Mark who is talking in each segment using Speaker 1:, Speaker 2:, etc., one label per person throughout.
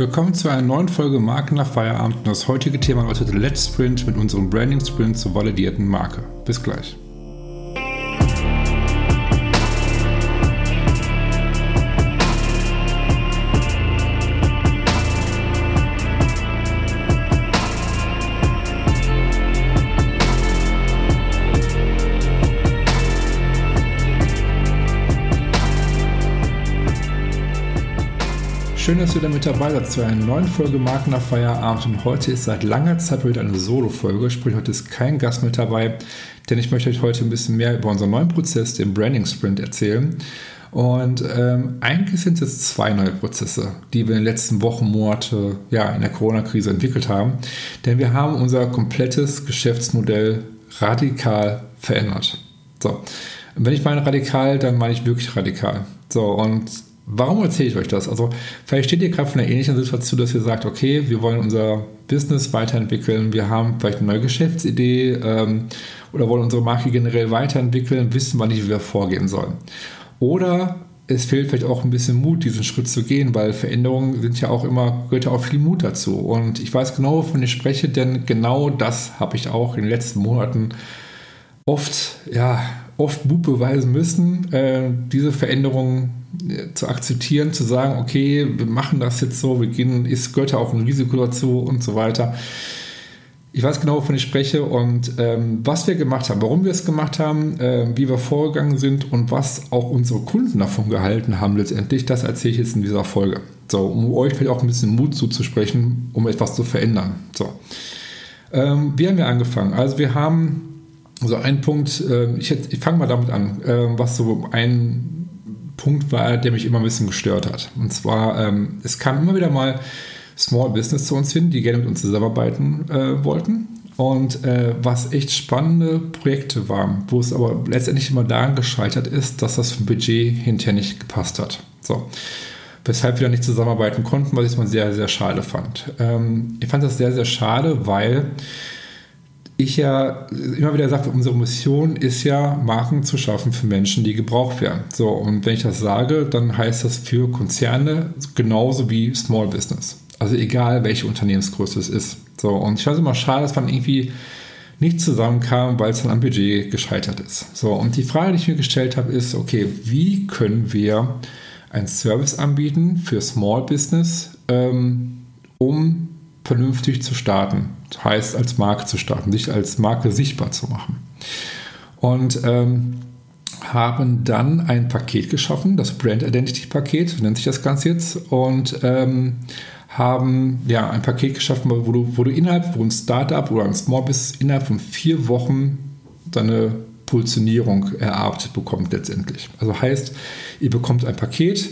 Speaker 1: Willkommen zu einer neuen Folge Marken nach Feierabend das heutige Thema lautet Let's Sprint mit unserem Branding Sprint zur validierten Marke. Bis gleich. Schön, dass ihr da mit dabei seid zu einer neuen Folge Marken nach Feierabend. Und heute ist seit langer Zeit wieder eine Solo-Folge, sprich heute ist kein Gast mit dabei, denn ich möchte euch heute ein bisschen mehr über unseren neuen Prozess, den Branding Sprint, erzählen. Und ähm, eigentlich sind es zwei neue Prozesse, die wir in den letzten Wochen, Monate ja, in der Corona-Krise entwickelt haben. Denn wir haben unser komplettes Geschäftsmodell radikal verändert. So, wenn ich meine radikal, dann meine ich wirklich radikal. So, und Warum erzähle ich euch das? Also, vielleicht steht ihr gerade von einer ähnlichen Situation, dass ihr sagt, okay, wir wollen unser Business weiterentwickeln, wir haben vielleicht eine neue Geschäftsidee ähm, oder wollen unsere Marke generell weiterentwickeln, wissen wir nicht, wie wir vorgehen sollen. Oder es fehlt vielleicht auch ein bisschen Mut, diesen Schritt zu gehen, weil Veränderungen sind ja auch immer, gehört ja auch viel Mut dazu. Und ich weiß genau, wovon ich spreche, denn genau das habe ich auch in den letzten Monaten oft, ja, oft Mut beweisen müssen, äh, diese Veränderungen zu akzeptieren, zu sagen, okay, wir machen das jetzt so, wir gehen, gehört ja auch ein Risiko dazu und so weiter. Ich weiß genau, wovon ich spreche und ähm, was wir gemacht haben, warum wir es gemacht haben, äh, wie wir vorgegangen sind und was auch unsere Kunden davon gehalten haben letztendlich, das erzähle ich jetzt in dieser Folge. So, um euch vielleicht auch ein bisschen Mut zuzusprechen, um etwas zu verändern. So. Ähm, wie haben wir angefangen? Also wir haben so ein Punkt, äh, ich, ich fange mal damit an, äh, was so ein Punkt war, der mich immer ein bisschen gestört hat. Und zwar, ähm, es kam immer wieder mal Small Business zu uns hin, die gerne mit uns zusammenarbeiten äh, wollten. Und äh, was echt spannende Projekte waren, wo es aber letztendlich immer daran gescheitert ist, dass das vom Budget hinterher nicht gepasst hat. So. Weshalb wir da nicht zusammenarbeiten konnten, was ich mal sehr, sehr schade fand. Ähm, ich fand das sehr, sehr schade, weil ich ja immer wieder sage, unsere Mission ist ja, Marken zu schaffen für Menschen, die gebraucht werden. So, und wenn ich das sage, dann heißt das für Konzerne genauso wie Small Business. Also egal, welche Unternehmensgröße es ist. So, und ich fand es immer schade, dass man irgendwie nicht zusammenkam, weil es dann am Budget gescheitert ist. So, und die Frage, die ich mir gestellt habe, ist, okay, wie können wir einen Service anbieten für Small Business, ähm, um vernünftig zu starten. Heißt, als Marke zu starten, sich als Marke sichtbar zu machen. Und ähm, haben dann ein Paket geschaffen, das Brand Identity Paket, nennt sich das Ganze jetzt, und ähm, haben ja ein Paket geschaffen, wo du, wo du innerhalb, wo ein Startup oder ein Small Business innerhalb von vier Wochen deine Positionierung erarbeitet bekommt letztendlich. Also heißt, ihr bekommt ein Paket,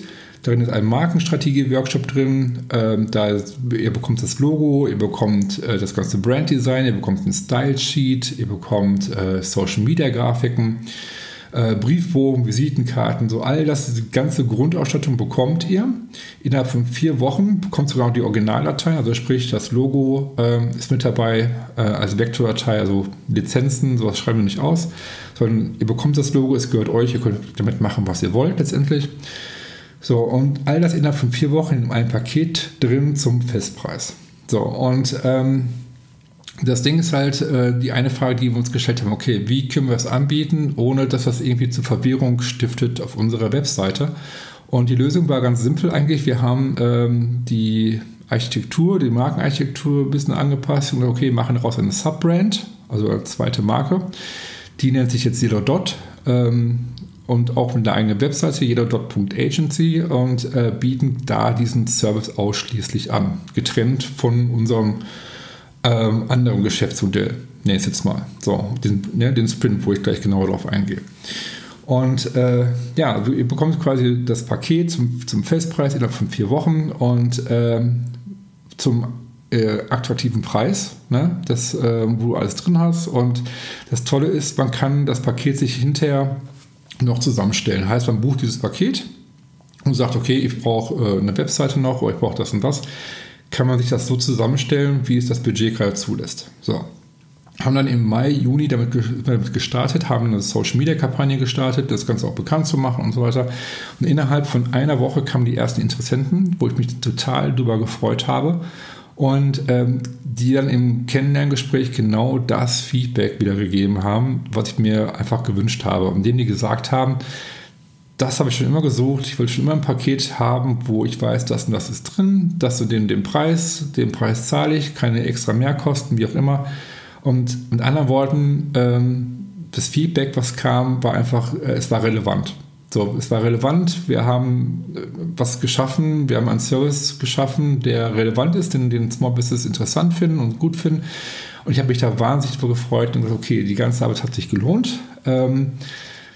Speaker 1: Darin ist ein Markenstrategie-Workshop drin. Ähm, da ihr bekommt das Logo, ihr bekommt äh, das ganze Branddesign, ihr bekommt ein Style-Sheet, ihr bekommt äh, Social-Media-Grafiken, äh, Briefbogen, Visitenkarten, so all das, die ganze Grundausstattung bekommt ihr. Innerhalb von vier Wochen bekommt sogar noch die Originaldatei, also sprich das Logo ähm, ist mit dabei äh, als Vektordatei, also Lizenzen, sowas schreiben wir nicht aus, sondern ihr bekommt das Logo, es gehört euch, ihr könnt damit machen, was ihr wollt letztendlich. So, und all das innerhalb von vier Wochen in einem Paket drin zum Festpreis. So, und ähm, das Ding ist halt äh, die eine Frage, die wir uns gestellt haben, okay, wie können wir es anbieten, ohne dass das irgendwie zur Verwirrung stiftet auf unserer Webseite? Und die Lösung war ganz simpel eigentlich. Wir haben ähm, die Architektur, die Markenarchitektur ein bisschen angepasst und okay, machen daraus eine Subbrand, also eine zweite Marke. Die nennt sich jetzt Zero Dot. Ähm, und auch mit einer eigenen Webseite, jeder.agency und äh, bieten da diesen Service ausschließlich an, getrennt von unserem ähm, anderen Geschäftsmodell, nenne jetzt mal. So, den, ne, den Sprint, wo ich gleich genauer darauf eingehe. Und äh, ja, also ihr bekommt quasi das Paket zum, zum Festpreis innerhalb von vier Wochen und ähm, zum äh, attraktiven Preis, ne? das, äh, wo du alles drin hast. Und das Tolle ist, man kann das Paket sich hinterher noch zusammenstellen. Heißt, man bucht dieses Paket und sagt, okay, ich brauche äh, eine Webseite noch oder ich brauche das und das. Kann man sich das so zusammenstellen, wie es das Budget gerade zulässt. So. haben dann im Mai, Juni damit, gestartet, haben eine Social-Media-Kampagne gestartet, das Ganze auch bekannt zu machen und so weiter. Und innerhalb von einer Woche kamen die ersten Interessenten, wo ich mich total drüber gefreut habe und ähm, die dann im Kennenlerngespräch genau das Feedback wieder gegeben haben, was ich mir einfach gewünscht habe. Und dem die gesagt haben, das habe ich schon immer gesucht, ich will schon immer ein Paket haben, wo ich weiß, das und das ist drin, das und den, den Preis, den Preis zahle ich, keine extra Mehrkosten, wie auch immer. Und mit anderen Worten, ähm, das Feedback, was kam, war einfach, äh, es war relevant. So, es war relevant. Wir haben äh, was geschaffen. Wir haben einen Service geschaffen, der relevant ist, den, den Small Business interessant finden und gut finden. Und ich habe mich da wahnsinnig gefreut und gesagt, okay, die ganze Arbeit hat sich gelohnt. Ähm,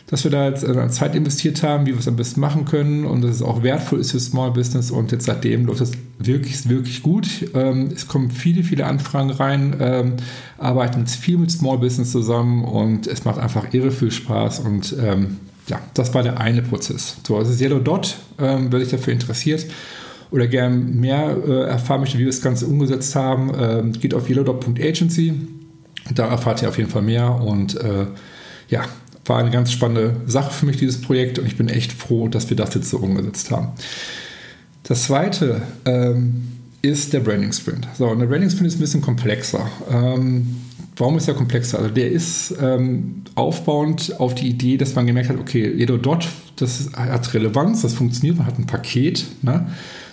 Speaker 1: dass wir da jetzt äh, Zeit investiert haben, wie wir es am besten machen können und dass es auch wertvoll ist für Small Business. Und jetzt seitdem läuft es wirklich, wirklich gut. Ähm, es kommen viele, viele Anfragen rein, ähm, arbeiten jetzt viel mit Small Business zusammen und es macht einfach irre viel Spaß und ähm, ja, das war der eine Prozess. So, das ist Yellow Dot, ähm, wer sich dafür interessiert oder gerne mehr äh, erfahren möchte, wie wir das Ganze umgesetzt haben, ähm, geht auf yellowdot.agency. Da erfahrt ihr auf jeden Fall mehr und äh, ja, war eine ganz spannende Sache für mich, dieses Projekt, und ich bin echt froh, dass wir das jetzt so umgesetzt haben. Das zweite ähm, ist der Branding Sprint. So, und der Branding Sprint ist ein bisschen komplexer. Ähm, warum ist er komplexer? Also der ist ähm, aufbauend auf die Idee, dass man gemerkt hat, okay, jedo Dot, das hat Relevanz, das funktioniert, man hat ein Paket ne,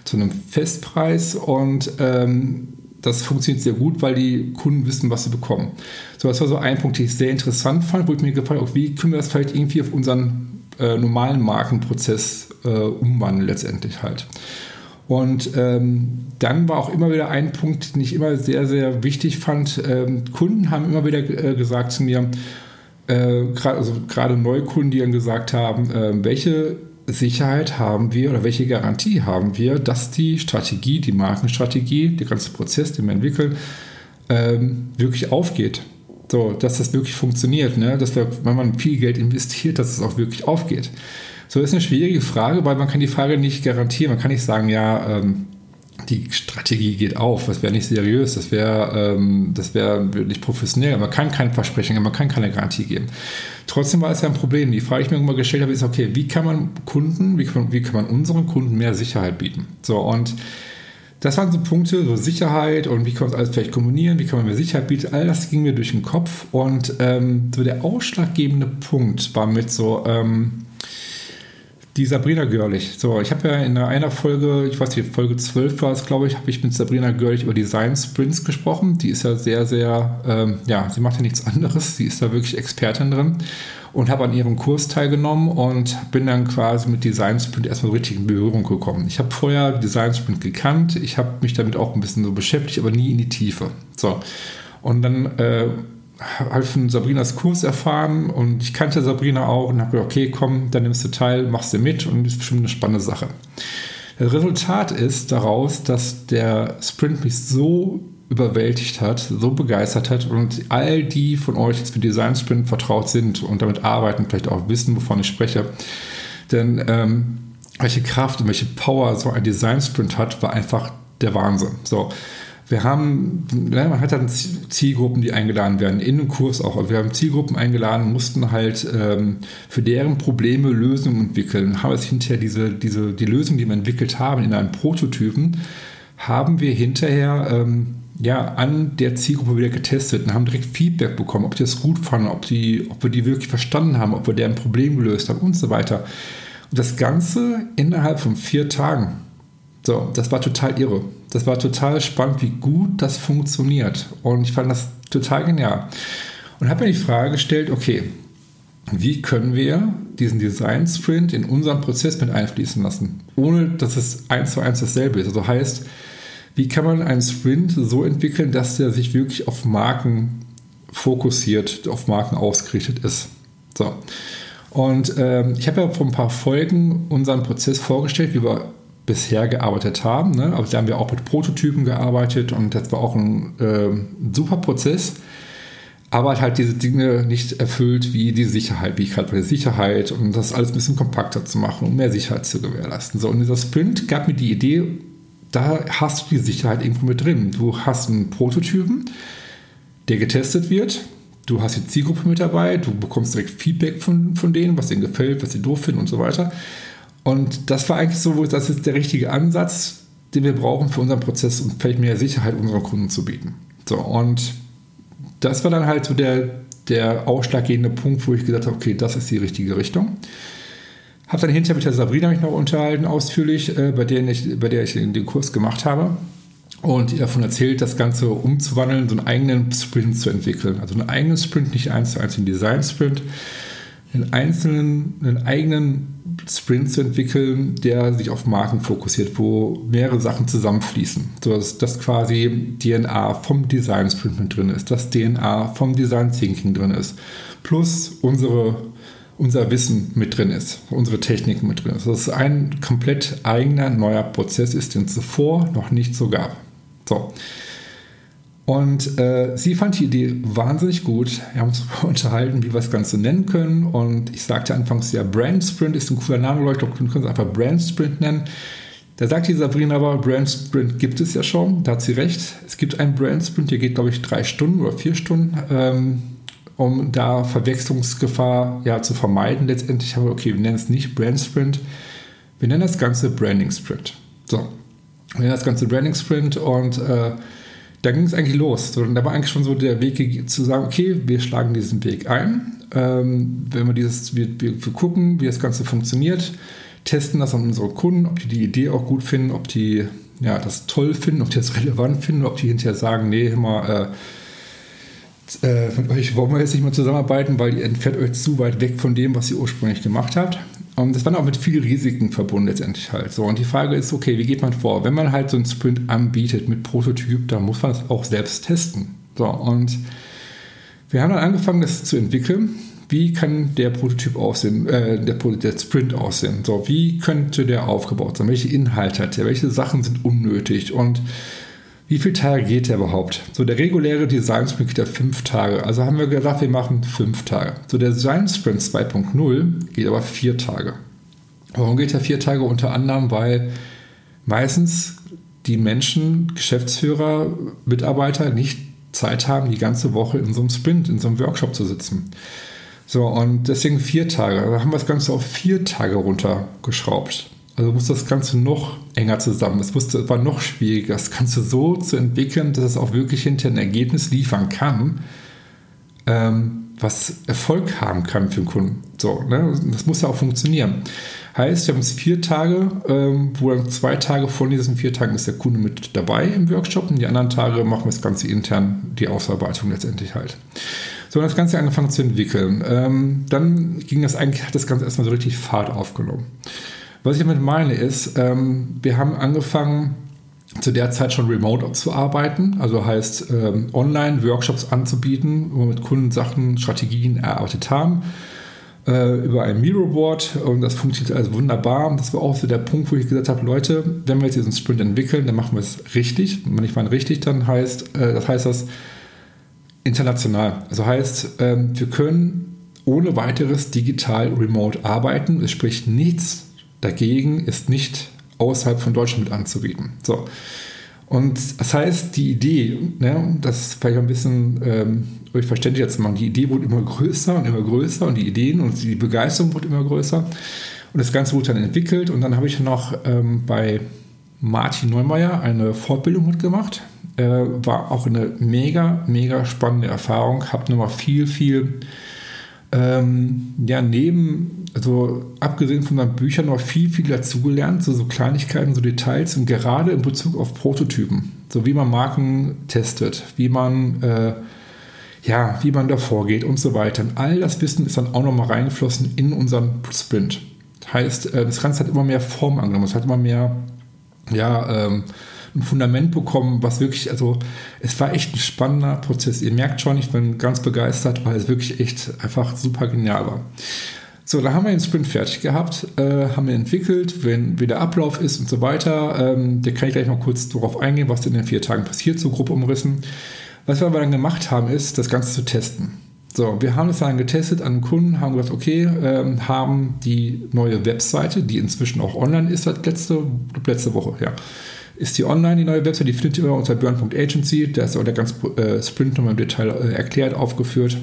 Speaker 1: zu einem Festpreis und ähm, das funktioniert sehr gut, weil die Kunden wissen, was sie bekommen. So, das war so ein Punkt, den ich sehr interessant fand, wo ich mir gefragt habe, wie können wir das vielleicht irgendwie auf unseren äh, normalen Markenprozess äh, umwandeln letztendlich halt. Und ähm, dann war auch immer wieder ein Punkt, den ich immer sehr, sehr wichtig fand. Ähm, Kunden haben immer wieder äh, gesagt zu mir, äh, gerade also Neukunden, die dann gesagt haben, äh, welche Sicherheit haben wir oder welche Garantie haben wir, dass die Strategie, die Markenstrategie, der ganze Prozess, den wir entwickeln, ähm, wirklich aufgeht. So, dass das wirklich funktioniert, ne? dass wir, wenn man viel Geld investiert, dass es auch wirklich aufgeht. So ist eine schwierige Frage, weil man kann die Frage nicht garantieren. Man kann nicht sagen, ja, ähm, die Strategie geht auf. Das wäre nicht seriös, das wäre ähm, wär wirklich professionell. Man kann kein Versprechen, man kann keine Garantie geben. Trotzdem war es ja ein Problem. Die Frage, die ich mir irgendwann gestellt habe, ist, okay, wie kann man Kunden, wie kann, wie kann man unseren Kunden mehr Sicherheit bieten? So, und das waren so Punkte, so Sicherheit und wie kann man das alles vielleicht kombinieren, wie kann man mehr Sicherheit bieten, all das ging mir durch den Kopf und ähm, so der ausschlaggebende Punkt war mit so, ähm, die Sabrina Görlich. So, ich habe ja in einer Folge, ich weiß nicht, Folge 12 war es, glaube ich, habe ich mit Sabrina Görlich über Design Sprints gesprochen. Die ist ja sehr, sehr, ähm, ja, sie macht ja nichts anderes. Sie ist da wirklich Expertin drin und habe an ihrem Kurs teilgenommen und bin dann quasi mit Design Sprint erstmal richtig in Berührung gekommen. Ich habe vorher Design Sprint gekannt, ich habe mich damit auch ein bisschen so beschäftigt, aber nie in die Tiefe. So, und dann äh, halt von Sabrinas Kurs erfahren und ich kannte Sabrina auch und habe gedacht, okay, komm, dann nimmst du teil, machst du mit und ist bestimmt eine spannende Sache. Das Resultat ist daraus, dass der Sprint mich so überwältigt hat, so begeistert hat und all die von euch jetzt für Design Sprint vertraut sind und damit arbeiten, vielleicht auch wissen, wovon ich spreche. Denn ähm, welche Kraft und welche Power so ein Design Sprint hat, war einfach der Wahnsinn. So, wir haben, man hat dann Zielgruppen, die eingeladen werden, in den Kurs auch. Also wir haben Zielgruppen eingeladen, mussten halt ähm, für deren Probleme Lösungen entwickeln. Haben es hinterher diese, diese, die Lösung, die wir entwickelt haben, in einem Prototypen, haben wir hinterher ähm, ja, an der Zielgruppe wieder getestet und haben direkt Feedback bekommen, ob die das gut fanden, ob, die, ob wir die wirklich verstanden haben, ob wir deren Problem gelöst haben und so weiter. Und das Ganze innerhalb von vier Tagen. So, das war total irre. Das war total spannend, wie gut das funktioniert. Und ich fand das total genial. Und habe mir die Frage gestellt, okay, wie können wir diesen Design Sprint in unseren Prozess mit einfließen lassen, ohne dass es eins zu eins dasselbe ist. Also heißt, wie kann man einen Sprint so entwickeln, dass der sich wirklich auf Marken fokussiert, auf Marken ausgerichtet ist. So. Und ähm, ich habe ja vor ein paar Folgen unseren Prozess vorgestellt, wie wir bisher gearbeitet haben. Ne? Aber da haben wir auch mit Prototypen gearbeitet und das war auch ein, äh, super Prozess. Aber halt diese Dinge nicht erfüllt wie die Sicherheit, wie ich gerade bei der Sicherheit und das alles ein bisschen kompakter zu machen, um mehr Sicherheit zu gewährleisten. So, und dieser Sprint gab mir die Idee, da hast du die Sicherheit irgendwo mit drin. Du hast einen Prototypen, der getestet wird. Du hast die Zielgruppe mit dabei, du bekommst direkt Feedback von, von denen, was denen gefällt, was sie doof finden und so weiter. Und das war eigentlich so, das ist der richtige Ansatz, den wir brauchen für unseren Prozess, um vielleicht mehr Sicherheit unseren Kunden zu bieten. So, und das war dann halt so der, der ausschlaggebende Punkt, wo ich gesagt habe, okay, das ist die richtige Richtung. Habe dann hinterher mit der Sabrina mich noch unterhalten, ausführlich, äh, bei, der ich, bei der ich den Kurs gemacht habe. Und ihr davon erzählt, das Ganze umzuwandeln, so einen eigenen Sprint zu entwickeln. Also einen eigenen Sprint, nicht eins zu eins einen Design-Sprint, einen einzelnen, einen eigenen Sprint zu entwickeln, der sich auf Marken fokussiert, wo mehrere Sachen zusammenfließen. So dass das quasi DNA vom Design Sprint mit drin ist, das DNA vom Design Thinking drin ist, plus unsere, unser Wissen mit drin ist, unsere Techniken mit drin ist. Dass es ein komplett eigener neuer Prozess ist, den es zuvor noch nicht so gab. So. Und äh, sie fand die Idee wahnsinnig gut. Wir haben uns unterhalten, wie wir das Ganze nennen können. Und ich sagte anfangs, ja, Brand Sprint ist ein cooler Name, Leute. Ich glaube, wir können es einfach Brand Sprint nennen. Da sagt die Sabrina aber, Brand Sprint gibt es ja schon. Da hat sie recht. Es gibt einen Brand Sprint, der geht, glaube ich, drei Stunden oder vier Stunden, ähm, um da Verwechslungsgefahr ja, zu vermeiden. Letztendlich haben wir, okay, wir nennen es nicht Brand Sprint. Wir nennen das Ganze Branding Sprint. So, wir nennen das Ganze Branding Sprint und äh, da ging es eigentlich los. So, da war eigentlich schon so der Weg zu sagen, okay, wir schlagen diesen Weg ein. Ähm, wenn wir dieses, wir, wir, gucken, wie das Ganze funktioniert, testen das an unsere Kunden, ob die die Idee auch gut finden, ob die ja, das toll finden, ob die das relevant finden, ob die hinterher sagen, nee, immer äh, äh, mit euch wollen wir jetzt nicht mehr zusammenarbeiten, weil ihr entfernt euch zu weit weg von dem, was ihr ursprünglich gemacht habt. Und das waren auch mit vielen Risiken verbunden letztendlich halt. So, und die Frage ist, okay, wie geht man vor? Wenn man halt so einen Sprint anbietet mit Prototyp, dann muss man das auch selbst testen. So, und wir haben dann angefangen, das zu entwickeln. Wie kann der Prototyp aussehen, äh, der, der, Sprint aussehen? So, wie könnte der aufgebaut sein? Welche Inhalte hat er? Welche Sachen sind unnötig? Und wie viele Tage geht der überhaupt? So, der reguläre Design Sprint geht ja fünf Tage. Also haben wir gesagt, wir machen fünf Tage. So, der Design Sprint 2.0 geht aber vier Tage. Warum geht er vier Tage? Unter anderem, weil meistens die Menschen, Geschäftsführer, Mitarbeiter nicht Zeit haben, die ganze Woche in so einem Sprint, in so einem Workshop zu sitzen. So, und deswegen vier Tage. Da haben wir das Ganze auf vier Tage runtergeschraubt. Also muss das Ganze noch enger zusammen. Es musste, war noch schwieriger, das Ganze so zu entwickeln, dass es auch wirklich hinterher ein Ergebnis liefern kann, ähm, was Erfolg haben kann für den Kunden. So, ne? Das muss ja auch funktionieren. Heißt, wir haben jetzt vier Tage, ähm, wo dann zwei Tage von diesen vier Tagen ist der Kunde mit dabei im Workshop und die anderen Tage machen wir das Ganze intern, die Ausarbeitung letztendlich halt. So, das Ganze angefangen zu entwickeln. Ähm, dann ging das eigentlich, hat das Ganze erstmal so richtig Fahrt aufgenommen. Was ich damit meine ist, ähm, wir haben angefangen, zu der Zeit schon remote zu arbeiten, also heißt ähm, Online-Workshops anzubieten, wo wir mit Kunden Sachen, Strategien erarbeitet haben äh, über ein Miro-Board und das funktioniert also wunderbar. Das war auch so der Punkt, wo ich gesagt habe, Leute, wenn wir jetzt diesen Sprint entwickeln, dann machen wir es richtig. Und wenn ich meine richtig, dann heißt äh, das heißt das international. Also heißt, äh, wir können ohne weiteres digital remote arbeiten. Es spricht nichts dagegen ist nicht außerhalb von Deutschland mit anzubieten. So. Und das heißt, die Idee, ne, das vielleicht ein bisschen ähm, euch verständlich zu machen, die Idee wurde immer größer und immer größer und die Ideen und die Begeisterung wurde immer größer. Und das Ganze wurde dann entwickelt und dann habe ich noch ähm, bei Martin Neumeier eine Fortbildung mitgemacht. Äh, war auch eine mega, mega spannende Erfahrung. Habe nochmal viel, viel ähm, ja, neben, also abgesehen von seinen Büchern noch viel, viel dazugelernt, so, so Kleinigkeiten, so Details und gerade in Bezug auf Prototypen, so wie man Marken testet, wie man, äh, ja, wie man da vorgeht und so weiter. Und all das Wissen ist dann auch nochmal reingeflossen in unseren Sprint. Heißt, äh, das Ganze hat immer mehr Form angenommen, es hat immer mehr, ja, ähm, ein Fundament bekommen, was wirklich, also es war echt ein spannender Prozess. Ihr merkt schon, ich bin ganz begeistert, weil es wirklich echt einfach super genial war. So, da haben wir den Sprint fertig gehabt, äh, haben wir entwickelt, wenn, wie der Ablauf ist und so weiter. Ähm, da kann ich gleich mal kurz darauf eingehen, was in den vier Tagen passiert, so grob umrissen. Was wir aber dann gemacht haben, ist, das Ganze zu testen. So, wir haben das dann getestet an Kunden, haben gesagt, okay, ähm, haben die neue Webseite, die inzwischen auch online ist seit letzte, letzte Woche, ja, ist die online, die neue Website, die findet ihr unter burn.agency, da ist auch der ganze äh, Sprint nochmal im Detail äh, erklärt, aufgeführt.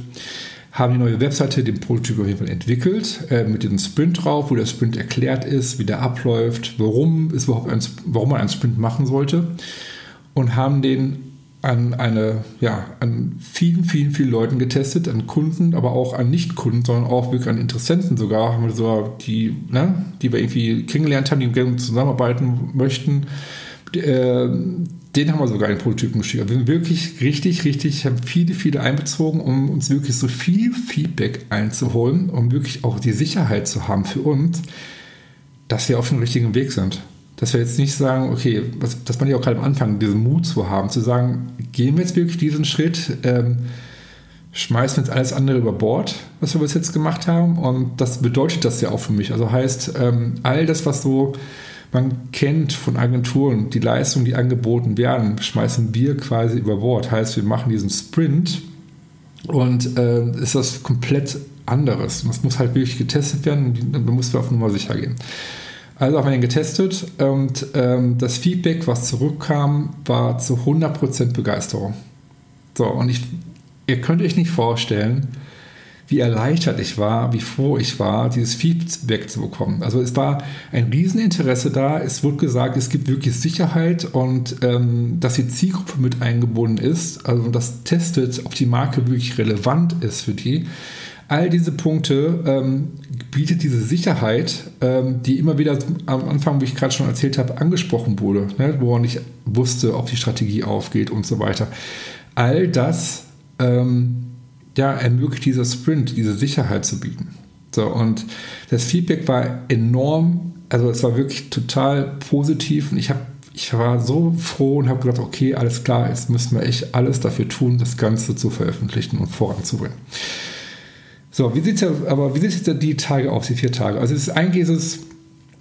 Speaker 1: Haben die neue Webseite, den Prototyp auf jeden Fall entwickelt, äh, mit diesem Sprint drauf, wo der Sprint erklärt ist, wie der abläuft, warum, ist überhaupt ein, warum man einen Sprint machen sollte. Und haben den an eine, ja, an vielen, vielen, vielen Leuten getestet, an Kunden, aber auch an Nicht-Kunden, sondern auch wirklich an Interessenten sogar, haben wir so, die, ne, die wir irgendwie kennengelernt haben, die gerne zusammenarbeiten möchten äh, den haben wir sogar in Prototypen geschickt. Wir sind wirklich richtig, richtig, haben viele, viele einbezogen, um uns wirklich so viel Feedback einzuholen, um wirklich auch die Sicherheit zu haben für uns, dass wir auf dem richtigen Weg sind. Dass wir jetzt nicht sagen, okay, was, dass man ja auch gerade am Anfang diesen Mut zu haben, zu sagen, gehen wir jetzt wirklich diesen Schritt, ähm, schmeißen wir jetzt alles andere über Bord, was wir bis jetzt gemacht haben. Und das bedeutet das ja auch für mich. Also heißt, ähm, all das, was so man kennt von Agenturen die Leistungen, die angeboten werden, schmeißen wir quasi über Bord. Heißt, wir machen diesen Sprint und äh, ist das komplett anderes. Das muss halt wirklich getestet werden, da muss wir auf Nummer sicher gehen. Also haben wir ihn getestet und ähm, das Feedback, was zurückkam, war zu 100% Begeisterung. So, und ich, ihr könnt euch nicht vorstellen, wie erleichtert ich war, wie froh ich war, dieses Feedback zu bekommen. Also es war ein Rieseninteresse da. Es wurde gesagt, es gibt wirklich Sicherheit und ähm, dass die Zielgruppe mit eingebunden ist, also das testet, ob die Marke wirklich relevant ist für die. All diese Punkte ähm, bietet diese Sicherheit, ähm, die immer wieder am Anfang, wie ich gerade schon erzählt habe, angesprochen wurde, ne, wo man nicht wusste, ob die Strategie aufgeht und so weiter. All das ähm, ja, ermöglicht dieser Sprint, diese Sicherheit zu bieten. So, und das Feedback war enorm, also es war wirklich total positiv und ich habe ich war so froh und habe gedacht, okay, alles klar, jetzt müssen wir echt alles dafür tun, das Ganze zu veröffentlichen und voranzubringen. So, wie sieht ja, aber wie sieht es die Tage aus, die vier Tage? Also es ist eigentlich ist es,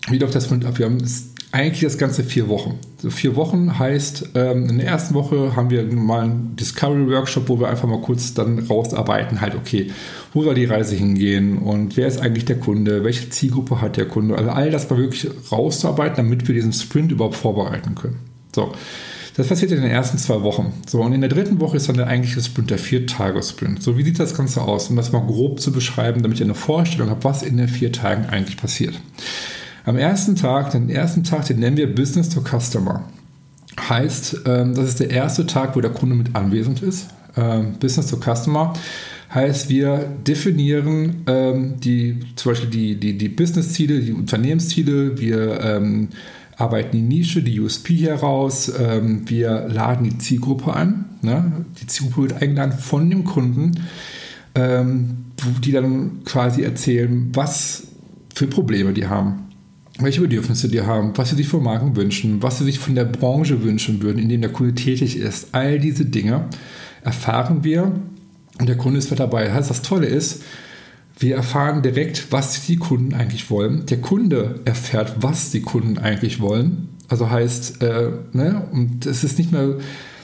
Speaker 1: wie läuft das Sprint ab? Wir haben es eigentlich das ganze vier Wochen. So vier Wochen heißt, ähm, in der ersten Woche haben wir mal einen Discovery-Workshop, wo wir einfach mal kurz dann rausarbeiten, halt, okay, wo soll die Reise hingehen und wer ist eigentlich der Kunde, welche Zielgruppe hat der Kunde, also all das mal wirklich rauszuarbeiten, damit wir diesen Sprint überhaupt vorbereiten können. So. Das passiert in den ersten zwei Wochen. So, und in der dritten Woche ist dann der eigentliche Sprint, der Vier-Tage-Sprint. So, wie sieht das Ganze aus? Um das mal grob zu beschreiben, damit ihr eine Vorstellung habt, was in den vier Tagen eigentlich passiert. Am ersten Tag, den ersten Tag, den nennen wir Business to Customer. Heißt, ähm, das ist der erste Tag, wo der Kunde mit anwesend ist. Ähm, Business to Customer heißt, wir definieren ähm, die, zum Beispiel die, die, die Business-Ziele, die Unternehmensziele, wir ähm, arbeiten die Nische, die USP heraus, ähm, wir laden die Zielgruppe an. Ne? Die Zielgruppe wird eingeladen von dem Kunden, ähm, die dann quasi erzählen, was für Probleme die haben welche Bedürfnisse die haben, was sie sich von Marken wünschen, was sie sich von der Branche wünschen würden, in der der Kunde tätig ist. All diese Dinge erfahren wir und der Kunde ist mit dabei. Das heißt, das Tolle ist, wir erfahren direkt, was die Kunden eigentlich wollen. Der Kunde erfährt, was die Kunden eigentlich wollen. Also heißt, äh, ne, und es ist nicht mehr,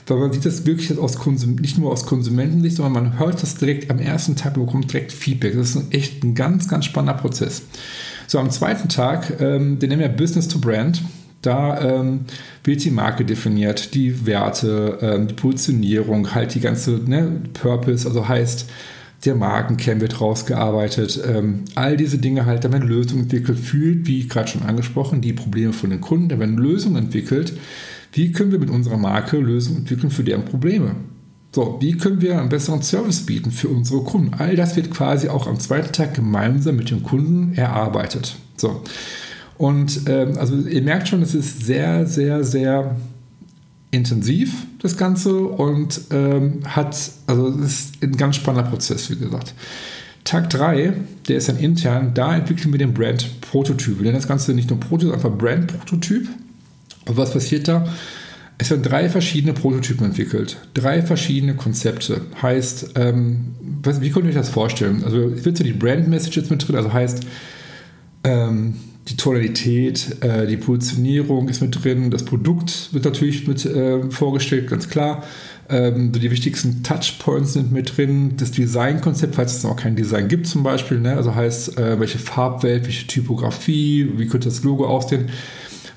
Speaker 1: weil man sieht das wirklich aus Konsum, nicht nur aus Konsumentensicht, sondern man hört das direkt am ersten Tag und bekommt direkt Feedback. Das ist echt ein ganz, ganz spannender Prozess. So, am zweiten Tag, ähm, den nennen wir Business to Brand. Da ähm, wird die Marke definiert, die Werte, ähm, die Positionierung, halt die ganze ne, Purpose, also heißt, der Markenkern wird rausgearbeitet. Ähm, all diese Dinge halt, da werden Lösungen entwickelt für, wie gerade schon angesprochen, die Probleme von den Kunden. Da werden Lösungen entwickelt. Wie können wir mit unserer Marke Lösungen entwickeln für deren Probleme? So, wie können wir einen besseren Service bieten für unsere Kunden? All das wird quasi auch am zweiten Tag gemeinsam mit dem Kunden erarbeitet. So. Und ähm, also ihr merkt schon, es ist sehr, sehr, sehr intensiv, das Ganze, und ähm, hat, also es ist ein ganz spannender Prozess, wie gesagt. Tag 3, der ist dann intern, da entwickeln wir den Brand-Prototyp. Wir nennen das Ganze nicht nur Prototyp, einfach Brand-Prototyp. Und was passiert da? Es werden drei verschiedene Prototypen entwickelt, drei verschiedene Konzepte. Heißt, ähm, was, wie könnt ihr euch das vorstellen? Also es wird so die Brand Message jetzt mit drin, also heißt, ähm, die Tonalität, äh, die Positionierung ist mit drin, das Produkt wird natürlich mit äh, vorgestellt, ganz klar. Ähm, die wichtigsten Touchpoints sind mit drin, das Designkonzept, falls es noch kein Design gibt zum Beispiel, ne? also heißt, äh, welche Farbwelt, welche Typografie, wie könnte das Logo aussehen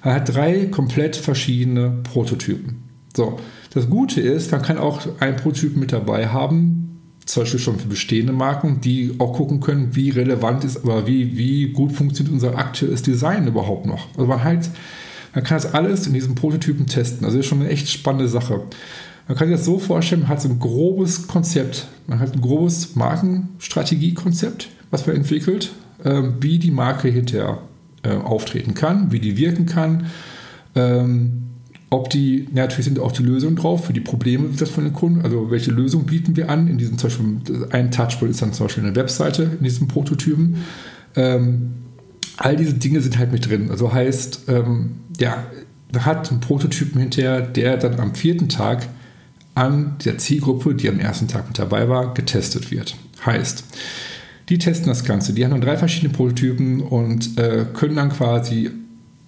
Speaker 1: Er hat drei komplett verschiedene Prototypen. So, das Gute ist, man kann auch einen Prototyp mit dabei haben, zum Beispiel schon für bestehende Marken, die auch gucken können, wie relevant ist, aber wie, wie gut funktioniert unser aktuelles Design überhaupt noch. Also man halt, man kann das alles in diesen Prototypen testen. Also das ist schon eine echt spannende Sache. Man kann sich das so vorstellen, man hat so ein grobes Konzept, man hat ein grobes Markenstrategiekonzept, was man entwickelt, äh, wie die Marke hinterher äh, auftreten kann, wie die wirken kann, ähm, ob die, natürlich sind auch die Lösungen drauf für die Probleme das von den Kunden, also welche Lösung bieten wir an, in diesem zum Beispiel, ein Touchpoint ist dann zum Beispiel eine Webseite in diesem Prototypen. Ähm, all diese Dinge sind halt mit drin. Also heißt, ähm, ja, hat einen Prototypen hinterher, der dann am vierten Tag an der Zielgruppe, die am ersten Tag mit dabei war, getestet wird. Heißt, die testen das Ganze. Die haben dann drei verschiedene Prototypen und äh, können dann quasi,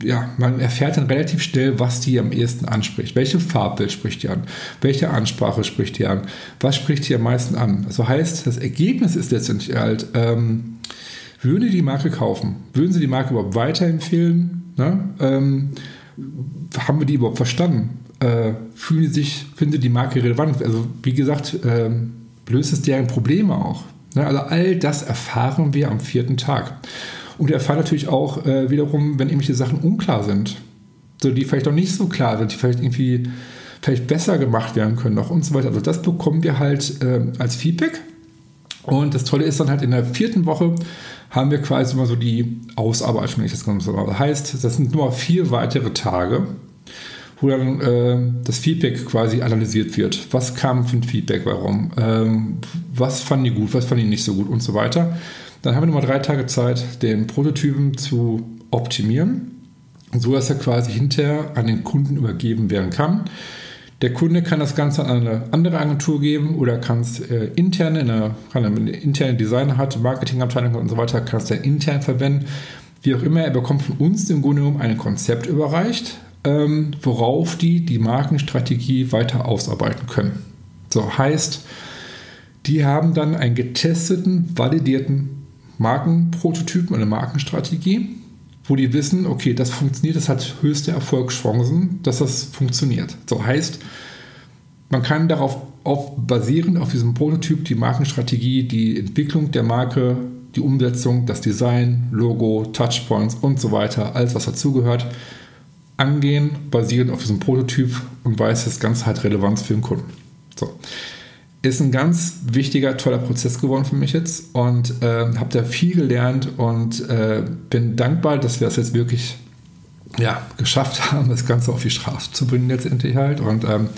Speaker 1: ja, man erfährt dann relativ schnell, was die am ehesten anspricht. Welche Farbbild spricht die an? Welche Ansprache spricht die an? Was spricht die am meisten an? Also heißt, das Ergebnis ist letztendlich halt, ähm, würden die Marke kaufen? Würden sie die Marke überhaupt weiterempfehlen? Ne? Ähm, haben wir die überhaupt verstanden? äh, fühlen sich, findet die Marke relevant. Also wie gesagt, äh, löst es deren Probleme auch. Ne? Also all das erfahren wir am vierten Tag. Und wir erfahren natürlich auch äh, wiederum, wenn irgendwelche Sachen unklar sind, so die vielleicht noch nicht so klar sind, die vielleicht irgendwie vielleicht besser gemacht werden können noch und so weiter. Also das bekommen wir halt äh, als Feedback. Und das Tolle ist dann halt in der vierten Woche haben wir quasi mal so die Ausarbeitung, wenn ich das ganz so heißt, das sind nur vier weitere Tage, wo dann äh, das Feedback quasi analysiert wird. Was kam für ein Feedback, warum? Ähm, was fanden die gut, was fanden die nicht so gut und so weiter. Dann haben wir nochmal drei Tage Zeit, den Prototypen zu optimieren, so dass er quasi hinterher an den Kunden übergeben werden kann. Der Kunde kann das Ganze an eine andere Agentur geben oder kann es äh, intern, in einer, kann eine interne Designer hat, Marketingabteilung und so weiter, kann es dann intern verwenden. Wie auch immer, er bekommt von uns im Grunde genommen ein Konzept überreicht, ähm, worauf die die Markenstrategie weiter ausarbeiten können. So heißt, die haben dann einen getesteten, validierten Markenprototypen, eine Markenstrategie, wo die wissen, okay, das funktioniert, das hat höchste Erfolgschancen, dass das funktioniert. So heißt, man kann darauf auf, basierend auf diesem Prototyp die Markenstrategie, die Entwicklung der Marke, die Umsetzung, das Design, Logo, Touchpoints und so weiter, alles was dazugehört, angehen, basierend auf diesem Prototyp und weiß, das Ganze hat Relevanz für den Kunden. So. Ist ein ganz wichtiger, toller Prozess geworden für mich jetzt und äh, habe da viel gelernt und äh, bin dankbar, dass wir das jetzt wirklich ja, geschafft haben, das Ganze auf die Straße zu bringen letztendlich halt. Und ähm,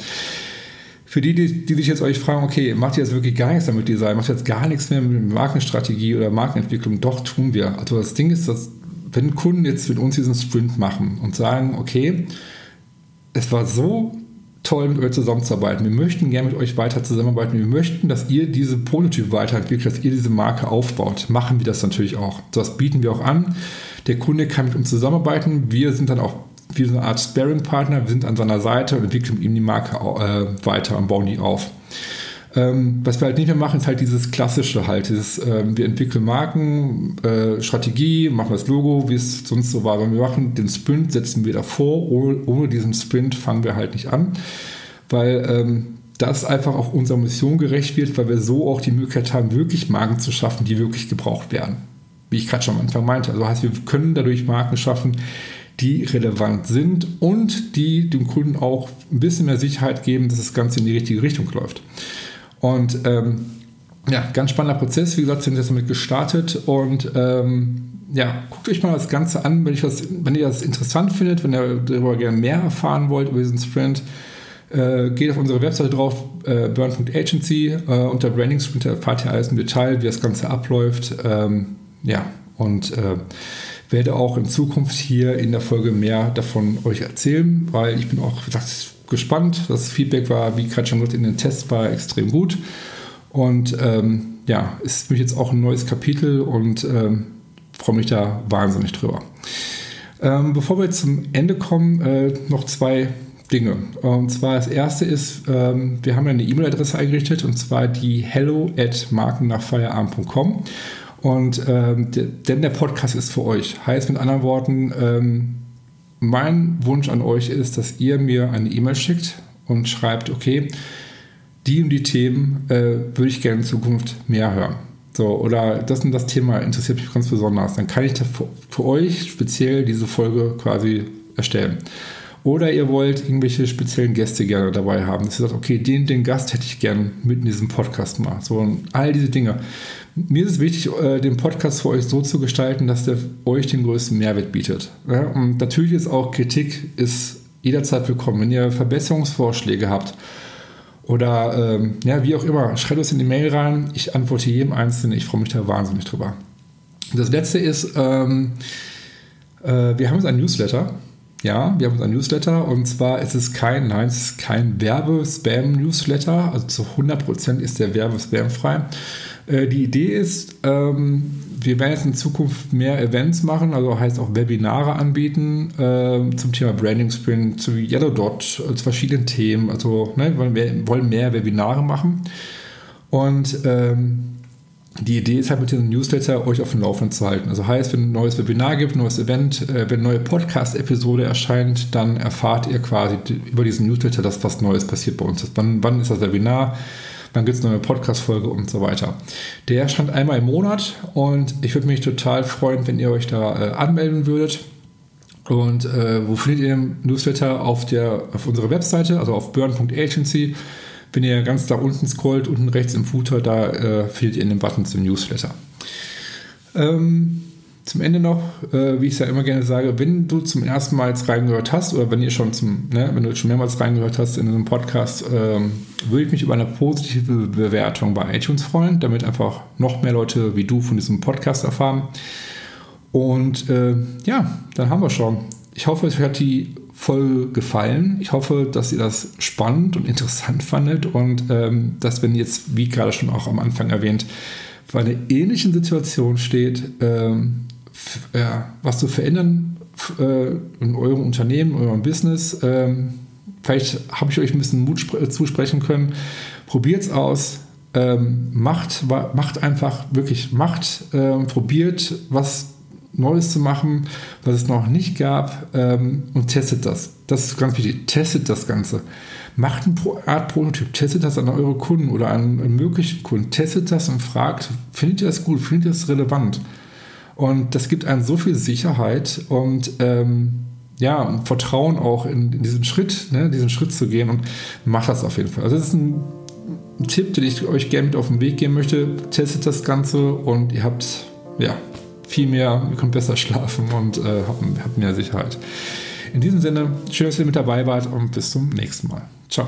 Speaker 1: für die, die, die, sich jetzt euch fragen, okay, macht ihr jetzt wirklich gar nichts damit Design, macht ihr jetzt gar nichts mehr mit Markenstrategie oder Markenentwicklung? Doch, tun wir. Also das Ding ist, dass wenn Kunden jetzt mit uns diesen Sprint machen und sagen, okay, es war so toll, mit euch zusammenzuarbeiten. Wir möchten gerne mit euch weiter zusammenarbeiten. Wir möchten, dass ihr diese Prototyp weiterentwickelt, dass ihr diese Marke aufbaut. Machen wir das natürlich auch. Das bieten wir auch an. Der Kunde kann mit uns zusammenarbeiten. Wir sind dann auch wie so eine Art Sparing-Partner. Wir sind an seiner Seite und entwickeln ihm die Marke äh, weiter und bauen die auf. Ähm, was wir halt nicht mehr machen, ist halt dieses klassische halt, dieses, äh, wir entwickeln Marken, äh, Strategie, machen das Logo, wie es sonst so war. Wenn wir machen den Sprint, setzen wir davor, ohne, ohne diesen Sprint fangen wir halt nicht an, weil ähm, das einfach auch unserer Mission gerecht wird, weil wir so auch die Möglichkeit haben, wirklich Marken zu schaffen, die wirklich gebraucht werden. Wie ich gerade schon am Anfang meinte. Also heißt, wir können dadurch Marken schaffen, die relevant sind und die dem Kunden auch ein bisschen mehr Sicherheit geben, dass das Ganze in die richtige Richtung läuft. Und ähm, ja, ganz spannender Prozess. Wie gesagt, sind jetzt damit gestartet und ähm, ja, guckt euch mal das Ganze an, wenn, das, wenn ihr das interessant findet, wenn ihr darüber gerne mehr erfahren wollt über diesen Sprint. Äh, geht auf unsere Webseite drauf, äh, burn.agency. Äh, unter Branding Sprint erfahrt ihr alles im Detail, wie das Ganze abläuft. Ähm, ja, und äh, werde auch in Zukunft hier in der Folge mehr davon euch erzählen, weil ich bin auch, wie gesagt, gespannt. Das Feedback war, wie gerade schon gesagt, in den Tests war extrem gut. Und ähm, ja, ist für mich jetzt auch ein neues Kapitel und ähm, freue mich da wahnsinnig drüber. Ähm, bevor wir zum Ende kommen, äh, noch zwei Dinge. Und zwar das erste ist, ähm, wir haben ja eine E-Mail-Adresse eingerichtet und zwar die hello at markennachfeierabend.com. Und ähm, der, denn der Podcast ist für euch. Heißt mit anderen Worten, ähm, mein Wunsch an euch ist, dass ihr mir eine E-Mail schickt und schreibt, okay, die und die Themen äh, würde ich gerne in Zukunft mehr hören. So, oder das und das Thema interessiert mich ganz besonders. Dann kann ich für, für euch speziell diese Folge quasi erstellen. Oder ihr wollt irgendwelche speziellen Gäste gerne dabei haben. Dass ihr sagt, okay, den, den Gast hätte ich gerne mit in diesem Podcast mal. So, und all diese Dinge. Mir ist es wichtig, äh, den Podcast für euch so zu gestalten, dass der euch den größten Mehrwert bietet. Und natürlich ist auch Kritik ist jederzeit willkommen. Wenn ihr Verbesserungsvorschläge habt oder ähm, ja, wie auch immer, schreibt es in die Mail rein. Ich antworte jedem Einzelnen. Ich freue mich da wahnsinnig drüber. Das letzte ist, ähm, äh, wir haben jetzt ein Newsletter. Ja, wir haben uns ein Newsletter und zwar ist es kein, nein, es ist kein Werbe-Spam-Newsletter, also zu 100% ist der Werbe-Spam-frei. Äh, die Idee ist, ähm, wir werden jetzt in Zukunft mehr Events machen, also heißt auch Webinare anbieten äh, zum Thema Branding Sprint, zu Yellow Dot, zu verschiedenen Themen. Also ne, wir wollen mehr Webinare machen und ähm, die Idee ist halt mit diesem Newsletter euch auf dem Laufenden zu halten. Also heißt, wenn ein neues Webinar gibt, ein neues Event, äh, wenn eine neue Podcast-Episode erscheint, dann erfahrt ihr quasi über diesen Newsletter, dass was Neues passiert bei uns. Wann, wann ist das Webinar? Wann gibt es eine neue Podcast-Folge und so weiter. Der erscheint einmal im Monat und ich würde mich total freuen, wenn ihr euch da äh, anmelden würdet. Und äh, wo findet ihr den Newsletter? Auf, der, auf unserer Webseite, also auf burn.agency. Wenn ihr ganz da unten scrollt, unten rechts im Footer, da äh, findet ihr den Button zum Newsletter. Ähm, zum Ende noch, äh, wie ich es ja immer gerne sage, wenn du zum ersten Mal jetzt reingehört hast oder wenn ihr schon zum, ne, wenn du schon mehrmals reingehört hast in einem Podcast, ähm, würde ich mich über eine positive Bewertung bei iTunes freuen, damit einfach noch mehr Leute wie du von diesem Podcast erfahren. Und äh, ja, dann haben wir schon. Ich hoffe, es hat die voll gefallen. Ich hoffe, dass ihr das spannend und interessant fandet und ähm, dass, wenn jetzt, wie gerade schon auch am Anfang erwähnt, vor einer ähnlichen Situation steht, ähm, ja, was zu verändern äh, in eurem Unternehmen, eurem Business. Ähm, vielleicht habe ich euch ein bisschen Mut zusprechen können. Probiert es aus. Ähm, macht, macht einfach wirklich, macht, ähm, probiert was Neues zu machen, was es noch nicht gab ähm, und testet das. Das ist ganz wichtig. Testet das Ganze. Macht eine Art Prototyp, testet das an eure Kunden oder an möglichen Kunden. Testet das und fragt, findet ihr das gut, findet ihr das relevant? Und das gibt einem so viel Sicherheit und ähm, ja, Vertrauen auch in, in diesen Schritt, ne, diesen Schritt zu gehen und macht das auf jeden Fall. Also das ist ein, ein Tipp, den ich euch gerne mit auf den Weg geben möchte. Testet das Ganze und ihr habt ja viel mehr, ihr könnt besser schlafen und äh, habt, habt mehr Sicherheit. In diesem Sinne, schön, dass ihr mit dabei wart und bis zum nächsten Mal. Ciao.